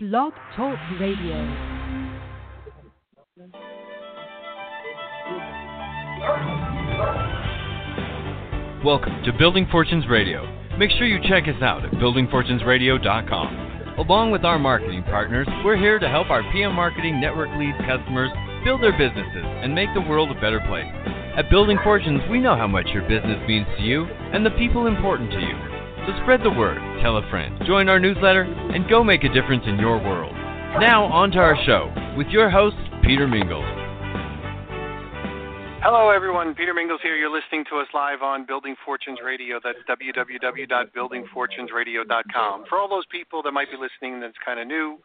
Blog Talk Radio. Welcome to Building Fortunes Radio. Make sure you check us out at buildingfortunesradio.com. Along with our marketing partners, we're here to help our PM Marketing Network lead customers build their businesses and make the world a better place. At Building Fortunes, we know how much your business means to you and the people important to you. So spread the word, tell a friend, join our newsletter, and go make a difference in your world. Now, on to our show with your host, Peter Mingils. Hello, everyone. Peter Mingils here. You're listening to us live on Building Fortunes Radio. That's www.buildingfortunesradio.com. For all those people that might be listening that's kind of new,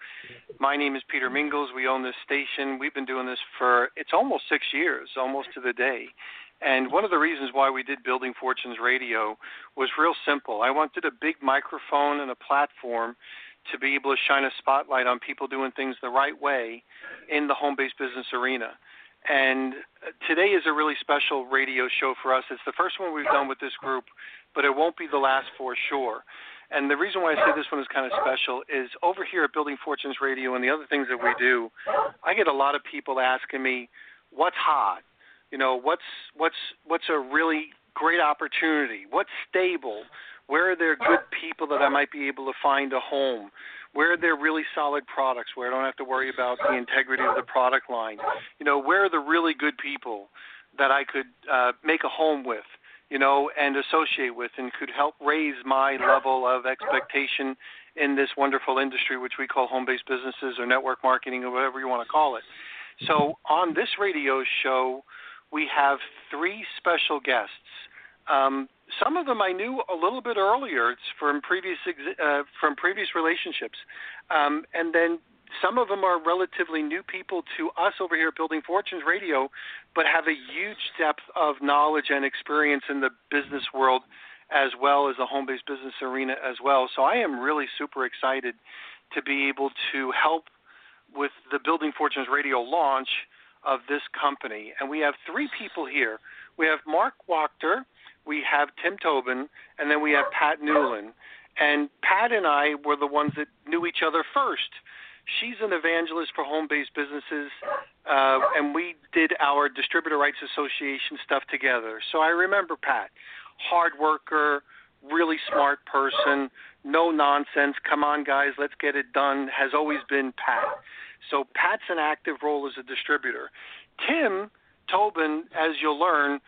my name is Peter Mingils. We own this station. We've been doing this for, it's almost six years, almost to the day. And one of the reasons why we did Building Fortunes Radio was real simple. I wanted a big microphone and a platform to be able to shine a spotlight on people doing things the right way in the home based business arena. And today is a really special radio show for us. It's the first one we've done with this group, but it won't be the last for sure. And the reason why I say this one is kind of special is over here at Building Fortunes Radio and the other things that we do, I get a lot of people asking me, "What's hot? You know, what's what's what's a really great opportunity? What's stable? Where are there good people that I might be able to find a home? Where are there really solid products where I don't have to worry about the integrity of the product line? You know, where are the really good people that I could uh, make a home with? You know, and associate with, and could help raise my level of expectation in this wonderful industry, which we call home-based businesses or network marketing or whatever you want to call it. So, on this radio show, we have three special guests. Um, some of them I knew a little bit earlier. It's from previous uh, from previous relationships, um, and then some of them are relatively new people to us over here at Building Fortunes Radio, but have a huge depth of knowledge and experience in the business world as well as the home-based business arena as well. So I am really super excited to be able to help with the Building Fortunes Radio launch of this company. And we have three people here. We have Marc Wachter, we have Tim Tobin, and then we have Pat Newland. And Pat and I were the ones that knew each other first. She's an evangelist for home based businesses, uh, and we did our Distributor Rights Association stuff together. So I remember Pat, hard worker, really smart person, no nonsense, come on, guys, let's get it done, has always been Pat. So Pat's an active role as a distributor. Tim Tobin, as you'll learn,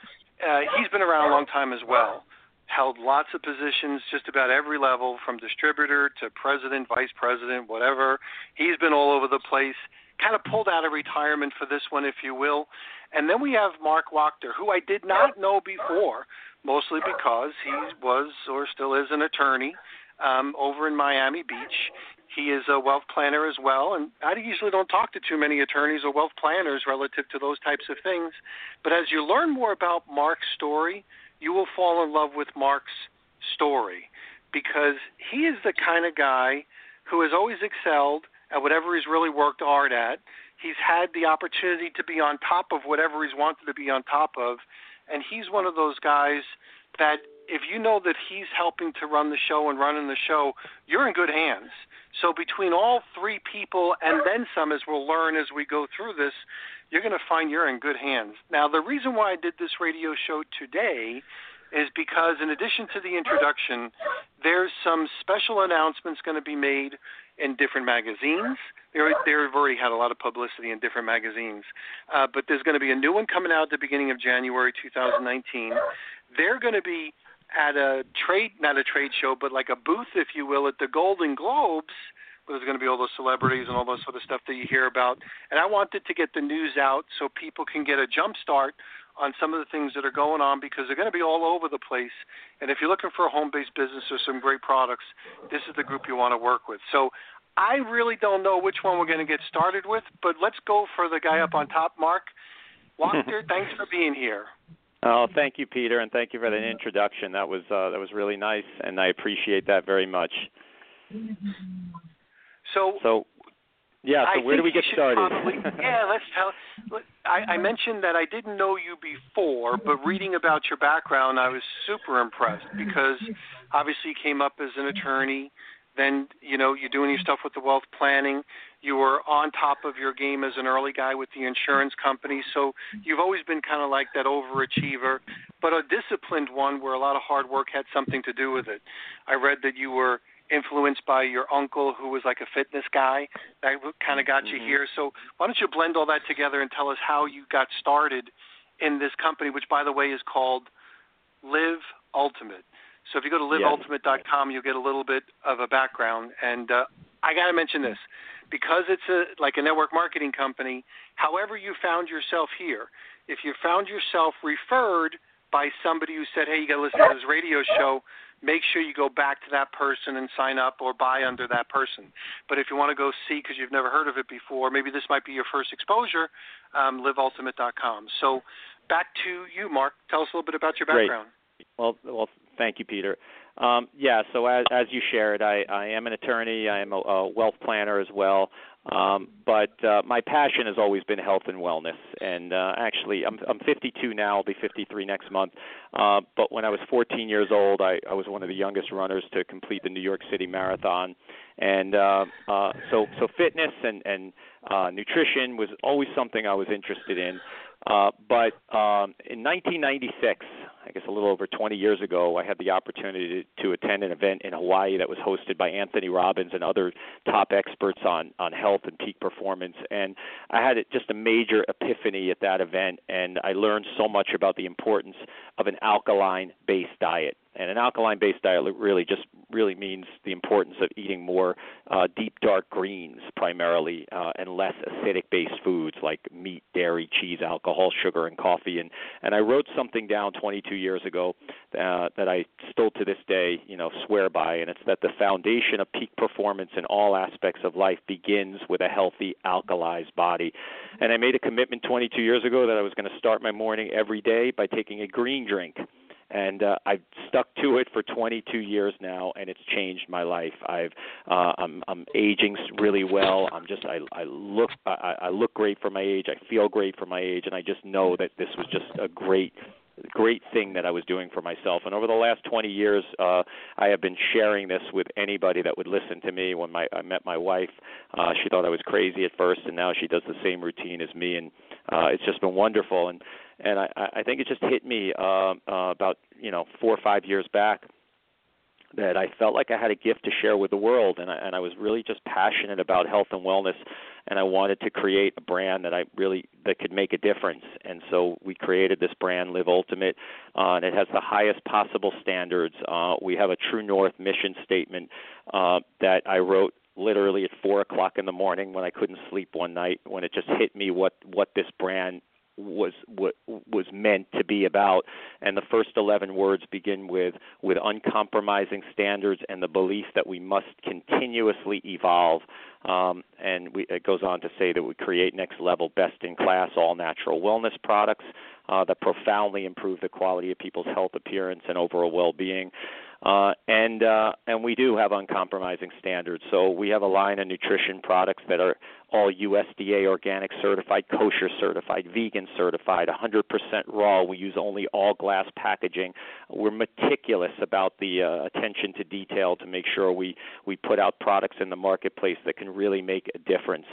uh, he's been around a long time as well. Held lots of positions, just about every level, from distributor to president, vice president, whatever. He's been all over the place. Kind of pulled out of retirement for this one, if you will. And then we have Marc Wachter, who I did not know before, mostly because he was or still is an attorney um, over in Miami Beach. He is a wealth planner as well, and I usually don't talk to too many attorneys or wealth planners relative to those types of things. But as you learn more about Marc's story, you will fall in love with Marc's story because he is the kind of guy who has always excelled at whatever he's really worked hard at. He's had the opportunity to be on top of whatever he's wanted to be on top of, and he's one of those guys that if you know that he's helping to run the show and running the show, you're in good hands. So between all three people and then some, as we'll learn as we go through this, you're going to find you're in good hands. Now, the reason why I did this radio show today is because, in addition to the introduction, there's some special announcements going to be made in different magazines. They've already had a lot of publicity in different magazines, uh, but there's going to be a new one coming out at the beginning of January 2019. They're going to be at a trade, not a trade show, but like a booth, if you will, at the Golden Globes. Where there's going to be all those celebrities and all those sort of stuff that you hear about. And I wanted to get the news out so people can get a jump start on some of the things that are going on because they're going to be all over the place. And if you're looking for a home-based business or some great products, this is the group you want to work with. So I really don't know which one we're going to get started with, but let's go for the guy up on top, Marc. Wachter, thanks for being here. Oh, thank you, Peter, and thank you for that introduction. That was uh, that was really nice, and I appreciate that very much. So, so yeah. So I where do we get started? Probably, yeah, let's tell. I, I mentioned that I didn't know you before, but reading about your background, I was super impressed because obviously you came up as an attorney. Then you know you're doing your stuff with the wealth planning. You were on top of your game as an early guy with the insurance company. So you've always been kind of like that overachiever, but a disciplined one where a lot of hard work had something to do with it. I read that you were influenced by your uncle who was like a fitness guy that kind of got mm-hmm. you here so why don't you blend all that together and tell us how you got started in this company which by the way is called live ultimate so if you go to liveultimate.com, you'll get a little bit of a background. And uh, I got to mention this because it's a like a network marketing company. However, you found yourself here, if you found yourself referred by somebody who said, "Hey, you got to listen to this radio show," make sure you go back to that person and sign up or buy under that person. But if you want to go see because you've never heard of it before, maybe this might be your first exposure. Um, liveultimate.com. So back to you, Marc. Tell us a little bit about your background. Great. Well, well, Thank you, Peter. Um, yeah, so as, as you shared, I, I am an attorney. I am a, a wealth planner as well. Um, but uh, my passion has always been health and wellness. And uh, actually, I'm, I'm 52 now. I'll be 53 next month. Uh, but when I was 14 years old, I, I was one of the youngest runners to complete the New York City Marathon. And uh, uh, so, so fitness and, and uh, nutrition was always something I was interested in. Uh, but um, in 1996, I guess a little over 20 years ago, I had the opportunity to, attend an event in Hawaii that was hosted by Anthony Robbins and other top experts on on health and peak performance. And I had just a major epiphany at that event, and I learned so much about the importance of an alkaline-based diet. And an alkaline-based diet really just really means the importance of eating more uh, deep dark greens primarily, uh, and less acidic-based foods like meat, dairy, cheese, alcohol, sugar, and coffee. And and I wrote something down 22 years ago uh, that I still to this day, you know, swear by, and it's that the foundation of peak performance in all aspects of life begins with a healthy alkalized body. And I made a commitment 22 years ago that I was going to start my morning every day by taking a green drink and uh, I've stuck to it for 22 years now, and it's changed my life. I've uh, I'm I'm aging really well. I'm just I I look I, I look great for my age. I feel great for my age, and I just know that this was just a great great thing that I was doing for myself. And over the last 20 years, uh, I have been sharing this with anybody that would listen to me. When my I met my wife, uh, she thought I was crazy at first, and now she does the same routine as me, and uh, it's just been wonderful. And and I, I think it just hit me uh, uh, about you know four or five years back that I felt like I had a gift to share with the world, and I, and I was really just passionate about health and wellness, and I wanted to create a brand that I really that could make a difference. And so we created this brand, Live Ultimate, uh, and it has the highest possible standards. Uh, we have a True North mission statement uh, that I wrote literally at four o'clock in the morning when I couldn't sleep one night when it just hit me what what this brand was what was meant to be about. And the first 11 words begin with with uncompromising standards and the belief that we must continuously evolve. Um, and we, it goes on to say that we create next level best in class all natural wellness products uh, that profoundly improve the quality of people's health appearance and overall well-being uh, and uh, and we do have uncompromising standards. So we have a line of nutrition products that are all USDA organic certified, kosher certified, vegan certified, 100% raw. We use only all glass packaging. We're meticulous about the uh, attention to detail to make sure we we put out products in the marketplace that can really make a difference.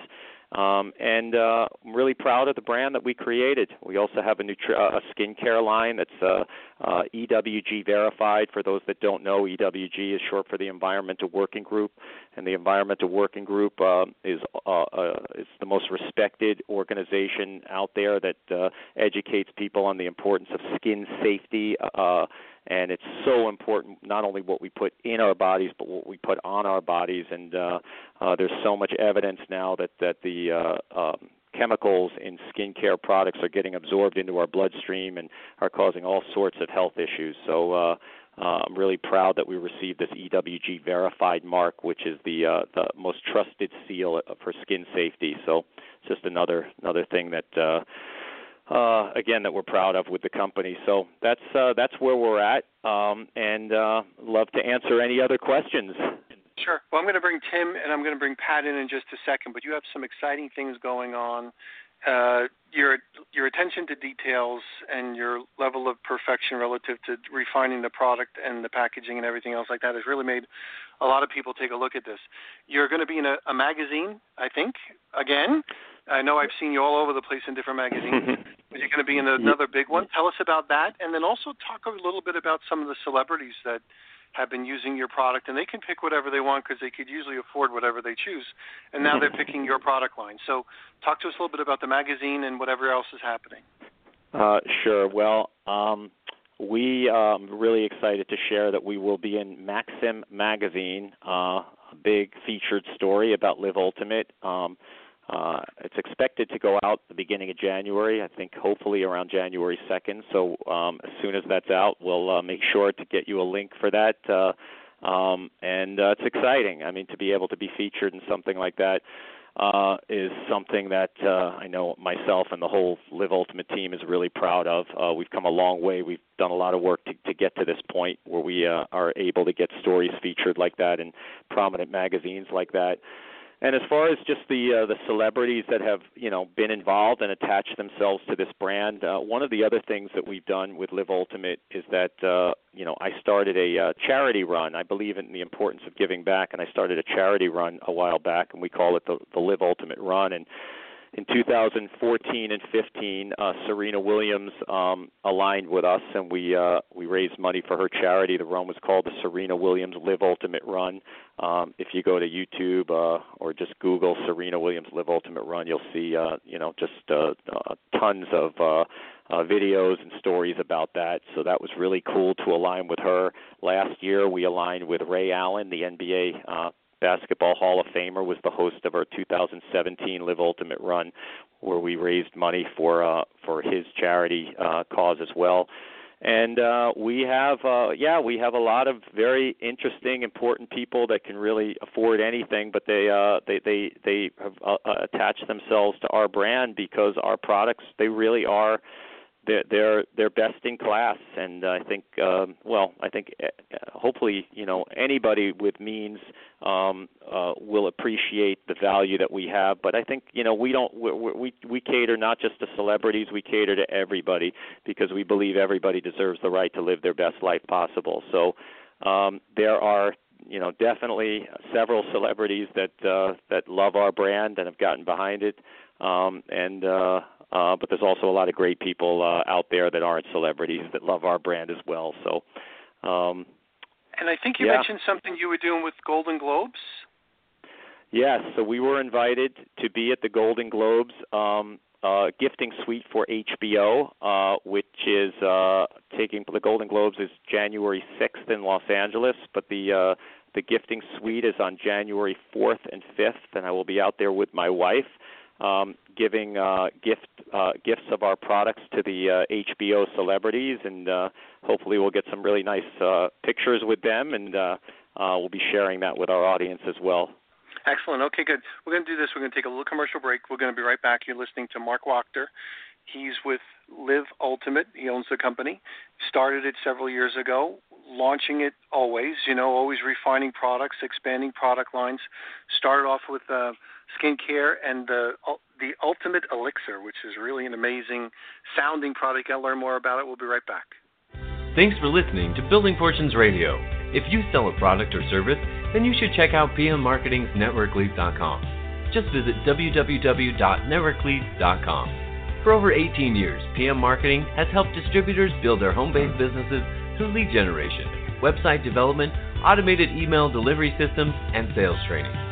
Um, and uh, I'm really proud of the brand that we created. We also have a, nutri- uh, a skincare line that's uh, uh, EWG verified. For those that don't know, EWG is short for the Environmental Working Group, and the Environmental Working Group uh, is uh, uh, is the most respected organization out there that uh, educates people on the importance of skin safety. Uh, and it's so important not only what we put in our bodies but what we put on our bodies and uh, uh, there's so much evidence now that that the uh, um, chemicals in skincare products are getting absorbed into our bloodstream and are causing all sorts of health issues so uh, uh, I'm really proud that we received this EWG verified mark, which is the uh, the most trusted seal for skin safety. So it's just another another thing that uh, uh, again that we're proud of with the company. So that's uh, that's where we're at, um, and uh, love to answer any other questions. Sure. Well, I'm going to bring Tim and I'm going to bring Pat in in just a second, but you have some exciting things going on, uh, your your attention to details and your level of perfection relative to refining the product and the packaging and everything else like that has really made a lot of people take a look at this. You're going to be in a, a magazine, I think, again. I know I've seen you all over the place in different magazines. you're going to be in another big one. Tell us about that, and then also talk a little bit about some of the celebrities that have been using your product, and they can pick whatever they want because they could usually afford whatever they choose. And now they're picking your product line. So, talk to us a little bit about the magazine and whatever else is happening. Uh, sure. Well, um, we are um, really excited to share that we will be in Maxim magazine, uh, a big featured story about Live Ultimate. Um, uh, it's expected to go out the beginning of January. I think hopefully around January 2nd. So um, as soon as that's out, we'll uh, make sure to get you a link for that. Uh, um, and uh, it's exciting. I mean, to be able to be featured in something like that uh, is something that uh, I know myself and the whole Live Ultimate team is really proud of. Uh, we've come a long way. We've done a lot of work to, to get to this point where we uh, are able to get stories featured like that in prominent magazines like that. And as far as just the uh, the celebrities that have you know been involved and attached themselves to this brand, uh, one of the other things that we've done with Live Ultimate is that uh, you know I started a uh, charity run. I believe in the importance of giving back, and I started a charity run a while back, and we call it the the Live Ultimate Run. And in 2014 and 15, uh, Serena Williams um, aligned with us, and we uh, we raised money for her charity. The run was called the Serena Williams Live Ultimate Run. Um, if you go to YouTube uh, or just Google Serena Williams Live Ultimate Run, you'll see uh, you know just uh, uh, tons of uh, uh, videos and stories about that. So that was really cool to align with her. Last year, we aligned with Ray Allen, the NBA uh, Basketball Hall of Famer, was the host of our 2017 Live Ultimate Run, where we raised money for uh, for his charity uh, cause as well. And uh, we have, uh, yeah, we have a lot of very interesting, important people that can really afford anything, but they uh, they they they have uh, attached themselves to our brand because our products they really are they're they're they're best in class. And i think um well i think uh, hopefully you know anybody with means um uh will appreciate the value that we have. But i think you know we don't we we we cater not just to celebrities we cater to everybody because we believe everybody deserves the right to live their best life possible. So um there are you know definitely several celebrities that uh that love our brand and have gotten behind it um and uh uh, but there's also a lot of great people uh, out there that aren't celebrities that love our brand as well. So, um, and I think you yeah. mentioned something you were doing with Golden Globes. Yes, so we were invited to be at the Golden Globes um, uh, gifting suite for HBO, uh, which is uh, taking the Golden Globes is January 6th in Los Angeles, but the uh, the gifting suite is on January 4th and 5th, and I will be out there with my wife um, giving uh, gift uh, gifts of our products to the uh, HBO celebrities, and uh, hopefully we'll get some really nice uh, pictures with them, and uh, uh, we'll be sharing that with our audience as well. Excellent. Okay, good. We're going to do this. We're going to take a little commercial break. We're going to be right back. You're listening to Marc Wachter. He's with Live Ultimate. He owns the company. Started it several years ago launching it always, you know, always refining products, expanding product lines. Started off with uh, skincare and the the Ultimate Elixir, which is really an amazing sounding product. Can learn more about it. We'll be right back. Thanks for listening to Building Fortunes Radio. If you sell a product or service, then you should check out PM Marketing's NetworkLeads.com. Just visit www.networkleads.com. For over 18 years, PM Marketing has helped distributors build their home based businesses through lead generation, website development, automated email delivery systems, and sales training.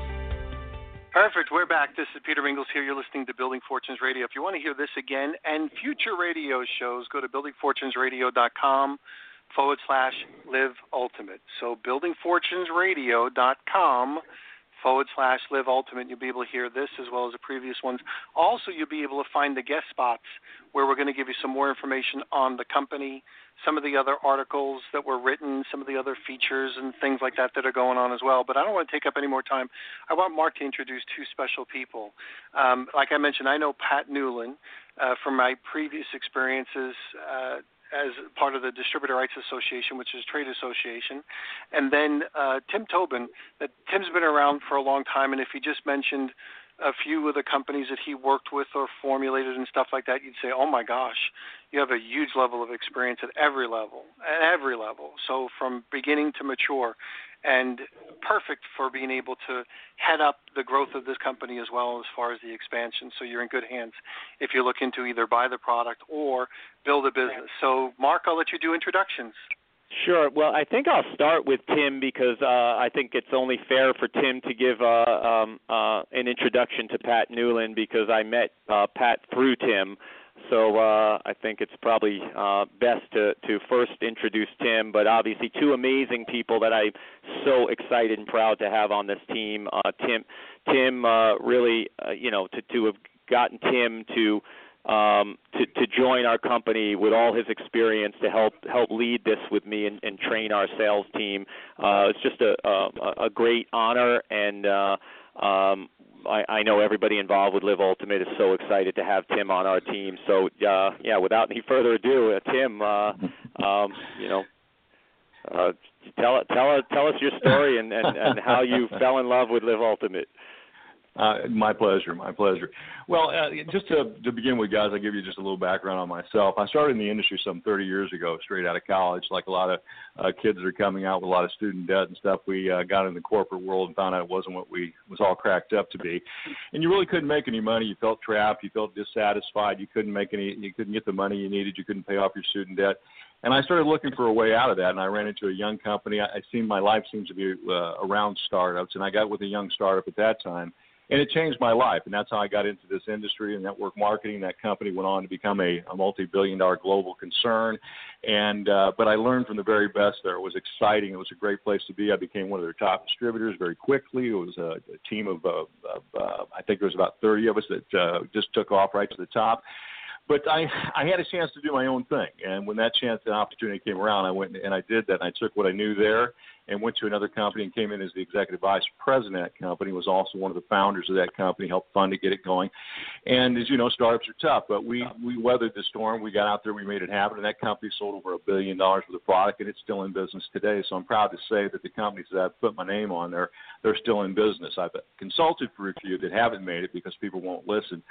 Perfect. We're back. This is Peter Mingils here. You're listening to Building Fortunes Radio. If you want to hear this again and future radio shows, go to buildingfortunesradio.com forward slash live ultimate. So buildingfortunesradio.com forward slash live ultimate. You'll be able to hear this as well as the previous ones. Also, you'll be able to find the guest spots where we're going to give you some more information on the company, some of the other articles that were written, some of the other features and things like that that are going on as well. But I don't want to take up any more time. I want Mark to introduce two special people. Um, like I mentioned, I know Pat Newland uh, from my previous experiences. Uh, as part of the Distributor Rights Association, which is a trade association, and then uh, Tim Tobin. Tim's been around for a long time, and if he just mentioned a few of the companies that he worked with or formulated and stuff like that, you'd say, "Oh my gosh, you have a huge level of experience at every level, at every level." So from beginning to mature, and perfect for being able to head up the growth of this company as well as far as the expansion. So you're in good hands if you're looking to either buy the product or build a business. So, Marc, I'll let you do introductions. Sure. Well, I think I'll start with Tim because uh, I think it's only fair for Tim to give uh, um, uh, an introduction to Pat Newland because I met uh, Pat through Tim. So uh, I think it's probably uh, best to, to first introduce Tim, but obviously two amazing people that I'm so excited and proud to have on this team. Uh, Tim, Tim, uh, really, uh, you know, to to have gotten Tim to um, to, to join our company with all his experience to help help lead this with me and, and train our sales team. Uh, it's just a, a, a great honor, and uh, um, I, I know everybody involved with Live Ultimate is so excited to have Tim on our team. So uh, yeah, without any further ado, uh, Tim, uh, um, you know, uh, tell tell tell us your story and, and, and how you fell in love with Live Ultimate. Uh, my pleasure, my pleasure. Well, uh, just to, to begin with, guys, I'll give you just a little background on myself. I started in the industry some 30 years ago, straight out of college. Like a lot of uh, kids that are coming out with a lot of student debt and stuff, we uh, got in the corporate world and found out it wasn't what we was all cracked up to be. And you really couldn't make any money. You felt trapped. You felt dissatisfied. You couldn't make any. You couldn't get the money you needed. You couldn't pay off your student debt. And I started looking for a way out of that, and I ran into a young company. I, I seen my life seems to be uh, around startups, and I got with a young startup at that time and it changed my life. And that's how I got into this industry and network marketing. That company went on to become a, a multi-billion-dollar global concern. And uh, but I learned from the very best there. It was exciting. It was a great place to be. I became one of their top distributors very quickly. It was a, a team of, uh, of uh, I think there was about 30 of us that uh, just took off right to the top but I I had a chance to do my own thing, and when that chance and opportunity came around, I went and I did that. And I took what I knew there and went to another company and came in as the executive vice president of that company. Was also one of the founders of that company, helped fund to get it going. And as you know, startups are tough, but we we weathered the storm. We got out there, we made it happen, and that company sold over a billion dollars worth of product, and it's still in business today. So I'm proud to say that the companies that I've put my name on there, they're still in business. I've consulted for a few that haven't made it because people won't listen.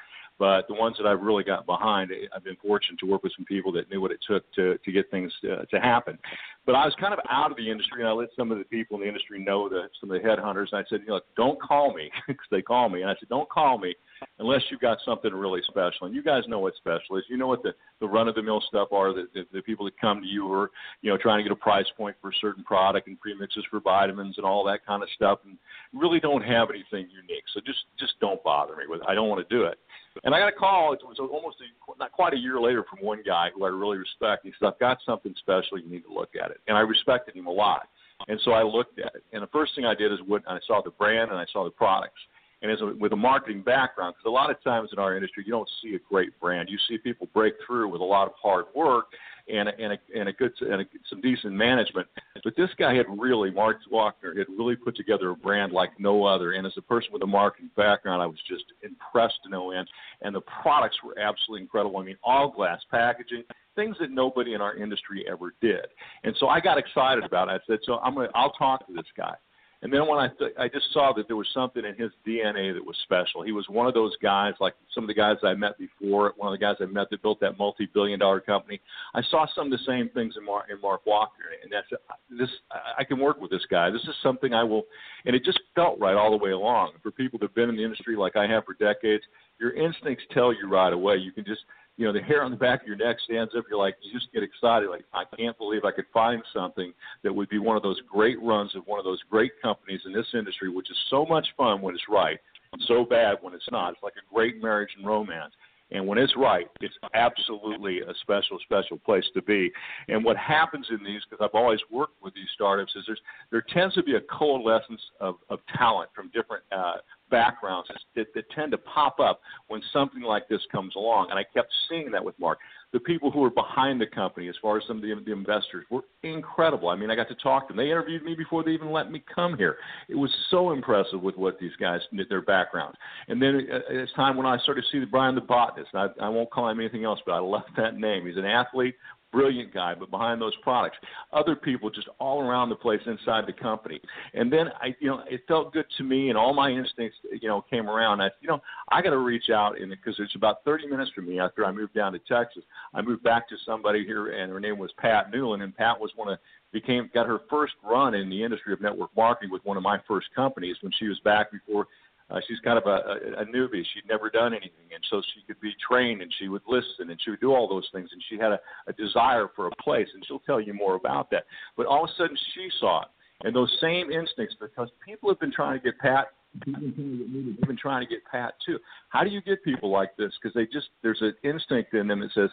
But the ones that I've really got behind, I've been fortunate to work with some people that knew what it took to to get things to, uh, to happen. But I was kind of out of the industry, and I let some of the people in the industry know that some of the headhunters. And I said, you know, don't call me because they call me, and I said, don't call me unless you've got something really special. And you guys know what special is. You know what the the run of the mill stuff are. The, the the people that come to you are you know trying to get a price point for a certain product and premixes for vitamins and all that kind of stuff, and really don't have anything unique. So just just don't bother me with. It. I don't want to do it. And I got a call. It was almost a, not quite a year later from one guy who I really respect. He said, "I've got something special. You need to look at it." And I respected him a lot. And so I looked at it. And the first thing I did is what I saw the brand and I saw the products. And as a, with a marketing background, because a lot of times in our industry you don't see a great brand. You see people break through with a lot of hard work and a, and a, and a good and a, some decent management. But this guy had really, Marc Wachter had really put together a brand like no other. And as a person with a marketing background, I was just impressed to no end. And the products were absolutely incredible. I mean, all glass packaging, things that nobody in our industry ever did. And so I got excited about it. I said, so I'm gonna, I'll talk to this guy. And then when I th- I just saw that there was something in his DNA that was special. He was one of those guys, like some of the guys I met before. One of the guys I met that built that multi-billion-dollar company. I saw some of the same things in Marc in Marc Wachter, and that's this. I can work with this guy. This is something I will, and it just felt right all the way along. For people that've been in the industry like I have for decades, your instincts tell you right away. You can just you know, the hair on the back of your neck stands up. You're like, you just get excited. Like, I can't believe I could find something that would be one of those great runs of one of those great companies in this industry, which is so much fun when it's right, and so bad when it's not. It's like a great marriage and romance. And when it's right, it's absolutely a special, special place to be. And what happens in these, because I've always worked with these startups, is there's there tends to be a coalescence of, of talent from different uh, backgrounds that, that tend to pop up when something like this comes along. And I kept seeing that with Marc. The people who were behind the company, as far as some of the, the investors, were incredible. I mean, I got to talk to them. They interviewed me before they even let me come here. It was so impressive with what these guys their backgrounds. And then uh, it's time when I started to see the Brian the botanist. I, I won't call him anything else, but I love that name. He's an athlete brilliant guy, but behind those products, other people just all around the place inside the company. And then I, you know, it felt good to me, and all my instincts, you know, came around. I, you know, I got to reach out, and because it's about 30 minutes from me after I moved down to Texas, I moved back to somebody here, and her name was Pat Newland, and Pat was one of became got her first run in the industry of network marketing with one of my first companies when she was back before uh, she's kind of a, a, a newbie. She'd never done anything, and so she could be trained, and she would listen, and she would do all those things, and she had a, a desire for a place, and she'll tell you more about that. But all of a sudden, she saw it, and those same instincts, because people have been trying to get Pat. Been trying to get Pat too. How do you get people like this? Because they just there's an instinct in them that says,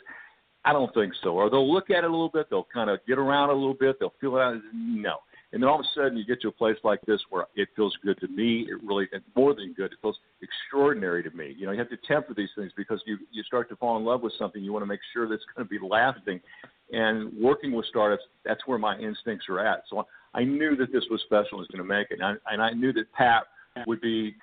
"I don't think so," or they'll look at it a little bit, they'll kind of get around a little bit, they'll feel it out. No, and then all of a sudden, you get to a place like this where it feels good to me. It really, it's more than good. It feels extraordinary to me. You know, you have to temper these things because you you start to fall in love with something. You want to make sure that's going to be lasting. And working with startups, that's where my instincts are at. So I knew that this was special and was going to make it, and I, and I knew that Pat would be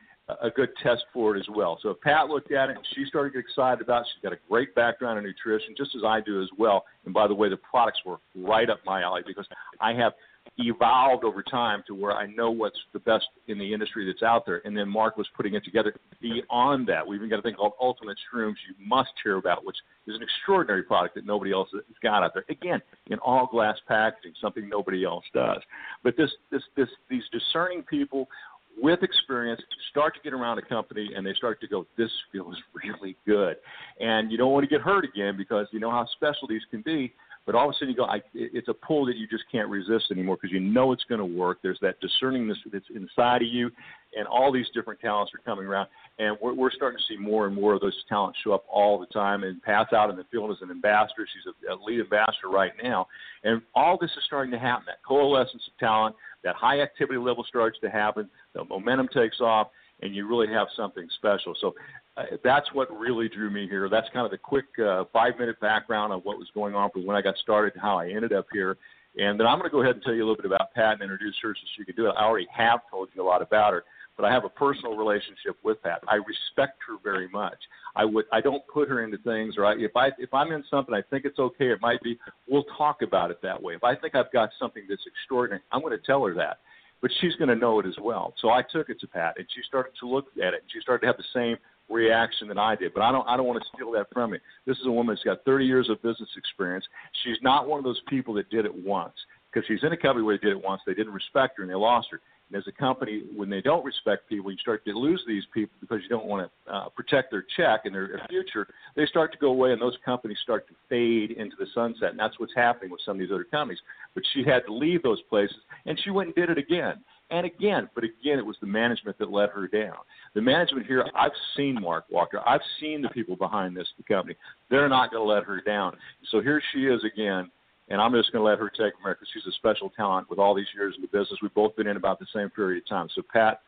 a good test for it as well. So Pat looked at it she started to get excited about it. She's got a great background in nutrition, just as I do as well. And by the way, the products were right up my alley because I have evolved over time to where I know what's the best in the industry that's out there. And then Marc was putting it together beyond that. We've even got a thing called Ultimate Shrooms you must hear about, which is an extraordinary product that nobody else has got out there. Again, in all glass packaging, something nobody else does. But this, this, this, these discerning people with experience start to get around a company and they start to go, this feels really good. And you don't want to get hurt again because you know how special these can be. But all of a sudden you go, I, it's a pull that you just can't resist anymore because you know it's going to work. There's that discerningness that's inside of you, and all these different talents are coming around. And we're, we're starting to see more and more of those talents show up all the time. And Pat's out in the field as an ambassador. She's a, a lead ambassador right now. And all this is starting to happen. That coalescence of talent, that high activity level starts to happen. The momentum takes off and you really have something special. So uh, that's what really drew me here. That's kind of the quick uh, five minute background on what was going on from when I got started and how I ended up here. And then I'm going to go ahead and tell you a little bit about Pat and introduce her so she can do it. I already have told you a lot about her, but I have a personal relationship with Pat. I respect her very much. I would I don't put her into things or I, if I if I'm in something I think it's okay, it might be. We'll talk about it that way. If I think I've got something that's extraordinary, I'm going to tell her that but she's going to know it as well. So I took it to Pat, and she started to look at it, she started to have the same reaction that I did. But I don't I don't want to steal that from you. This is a woman that's got 30 years of business experience. She's not one of those people that did it once because she's in a company where they did it once, they didn't respect her and they lost her. And as a company, when they don't respect people, you start to lose these people because you don't want to uh, protect their check and their future. They start to go away, and those companies start to fade into the sunset. And that's what's happening with some of these other companies. But she had to leave those places, and she went and did it again and again. But again, it was the management that let her down. The management here, I've seen Marc Wachter. I've seen the people behind this the company. They're not going to let her down. So here she is again and I'm just going to let her take because she's a special talent with all these years in the business. We've both been in about the same period of time. So, Pat,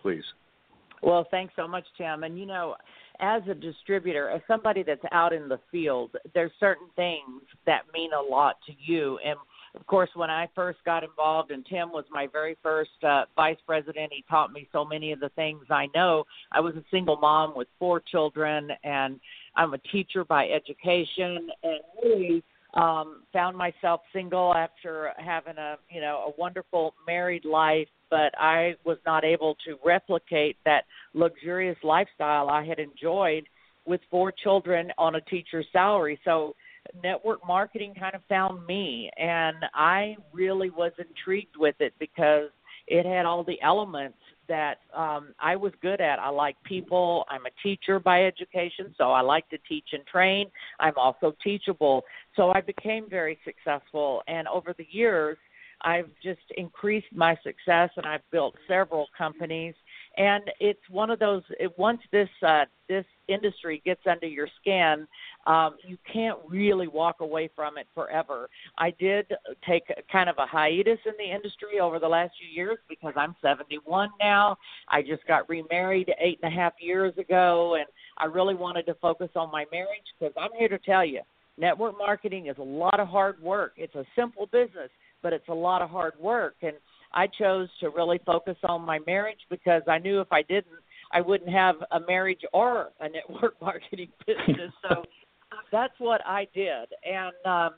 please. Well, thanks so much, Tim. And you know, as a distributor, as somebody that's out in the field, there's certain things that mean a lot to you. And of course, when I first got involved, and Tim was my very first uh, vice president, he taught me so many of the things I know. I was a single mom with four children, and I'm a teacher by education, and really um found myself single after having a you know a wonderful married life but i was not able to replicate that luxurious lifestyle i had enjoyed with four children on a teacher's salary so network marketing kind of found me and i really was intrigued with it because it had all the elements that um, I was good at. I like people. I'm a teacher by education, so I like to teach and train. I'm also teachable. So I became very successful. And over the years, I've just increased my success and I've built several companies. And it's one of those. It, once this uh, this industry gets under your skin, um, you can't really walk away from it forever. I did take kind of a hiatus in the industry over the last few years because I'm 71 now. I just got remarried eight and a half years ago, and I really wanted to focus on my marriage because I'm here to tell you, network marketing is a lot of hard work. It's a simple business, but it's a lot of hard work, and I chose to really focus on my marriage because I knew if I didn't, I wouldn't have a marriage or a network marketing business. so that's what I did. And um,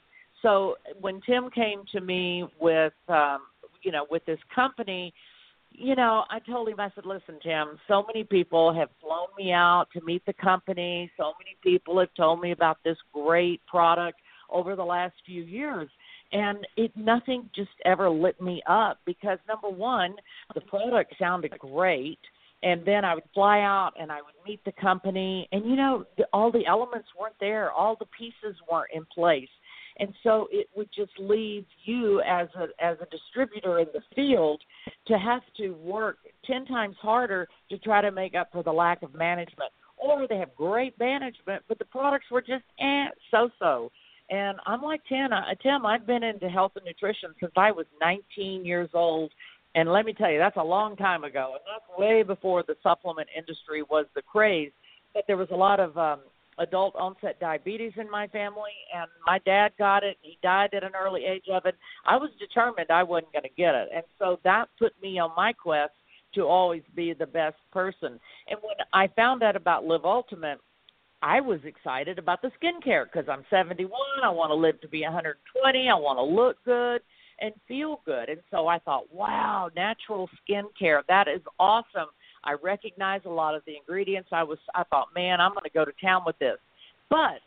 so when Tim came to me with, um, you know, with this company, you know, I told him, I said, listen, Tim, so many people have flown me out to meet the company. So many people have told me about this great product over the last few years. And it nothing just ever lit me up because number one, the product sounded great and then I would fly out and I would meet the company and you know all the elements weren't there all the pieces weren't in place. And so it would just leave you as a as a distributor in the field to have to work 10 times harder to try to make up for the lack of management. Or they have great management but the products were just eh, so so and I'm like Tim, Tim, I've been into health and nutrition since I was 19 years old and let me tell you, that's a long time ago, and that's way before the supplement industry was the craze. But there was a lot of um, adult onset diabetes in my family, and my dad got it. He died at an early age of it. I was determined I wasn't going to get it, and so that put me on my quest to always be the best person. And when I found out about Live Ultimate, I was excited about the skincare because I'm 71. I want to live to be 120. I want to look good and feel good. And so I thought, wow, natural skincare, that is awesome. I recognize a lot of the ingredients. I was I thought, man, I'm going to go to town with this. But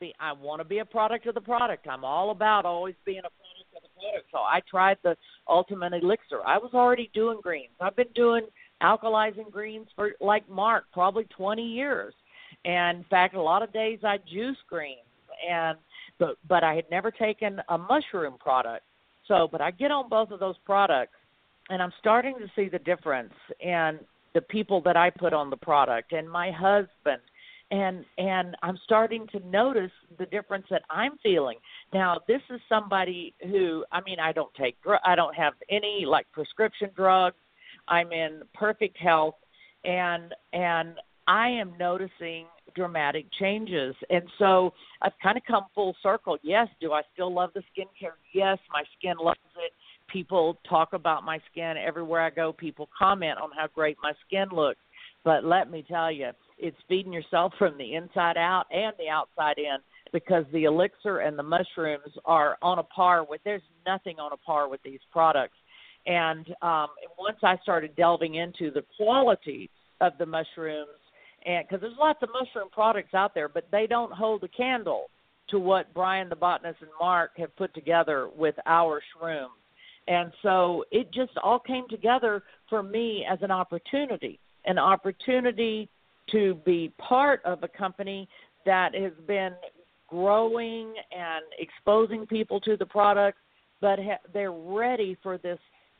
the, I want to be a product of the product. I'm all about always being a product of the product. So I tried the Ultimate Elixir. I was already doing greens. I've been doing alkalizing greens for like Marc, probably 20 years. And in fact, a lot of days I juice greens and but but I had never taken a mushroom product. So, but I get on both of those products, and I'm starting to see the difference in the people that I put on the product and my husband and and I'm starting to notice the difference that I'm feeling. Now, this is somebody who I mean, I don't take I don't have any like prescription drugs. I'm in perfect health and and I am noticing dramatic changes. And so I've kind of come full circle. Yes, do I still love the skincare? Yes, my skin loves it. People talk about my skin everywhere I go. People comment on how great my skin looks. But let me tell you, it's feeding yourself from the inside out and the outside in because the elixir and the mushrooms are on a par with there's nothing on a par with these products and um once i started delving into the quality of the mushrooms because there's lots of mushroom products out there, but they don't hold a candle to what Brian the botanist and Marc have put together with our shrooms. And so it just all came together for me as an opportunity, an opportunity to be part of a company that has been growing and exposing people to the products, but ha- they're ready for this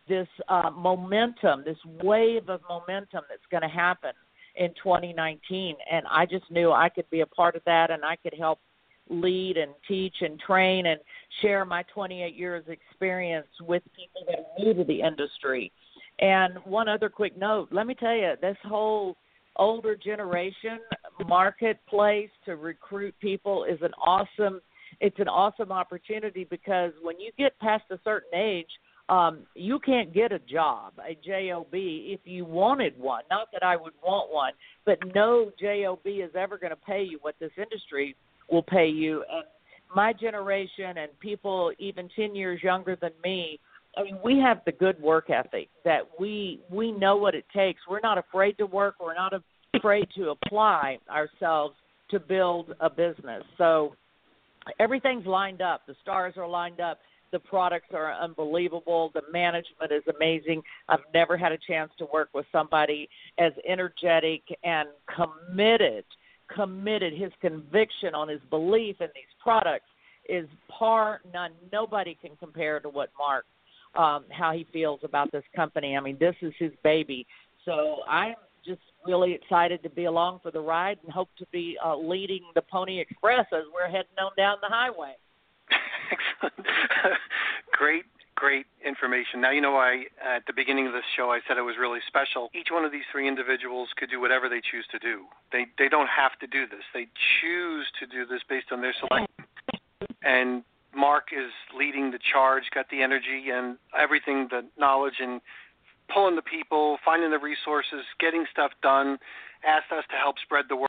this uh, momentum, this wave of momentum that's going to happen in 2019 and I just knew I could be a part of that and I could help lead and teach and train and share my 28 years experience with people that are new to the industry. And one other quick note, let me tell you, this whole older generation marketplace to recruit people is an awesome it's an awesome opportunity because when you get past a certain age, um, you can't get a job, a job, if you wanted one. Not that I would want one, but no job is ever going to pay you what this industry will pay you. And my generation and people even ten years younger than me, I mean, we have the good work ethic that we we know what it takes. We're not afraid to work. We're not afraid to apply ourselves to build a business. So everything's lined up. The stars are lined up the products are unbelievable. The management is amazing. I've never had a chance to work with somebody as energetic and committed, committed. His conviction on his belief in these products is par none. Nobody can compare to what Marc, um, how he feels about this company. I mean, this is his baby. So I'm just really excited to be along for the ride and hope to be uh, leading the Pony Express as we're heading on down the highway. Excellent. great, great information. Now, you know, I at the beginning of this show I said it was really special. Each one of these three individuals could do whatever they choose to do. They they don't have to do this. They choose to do this based on their selection. And Marc is leading the charge, got the energy and everything, the knowledge and pulling the people, finding the resources, getting stuff done. Asked us to help spread the word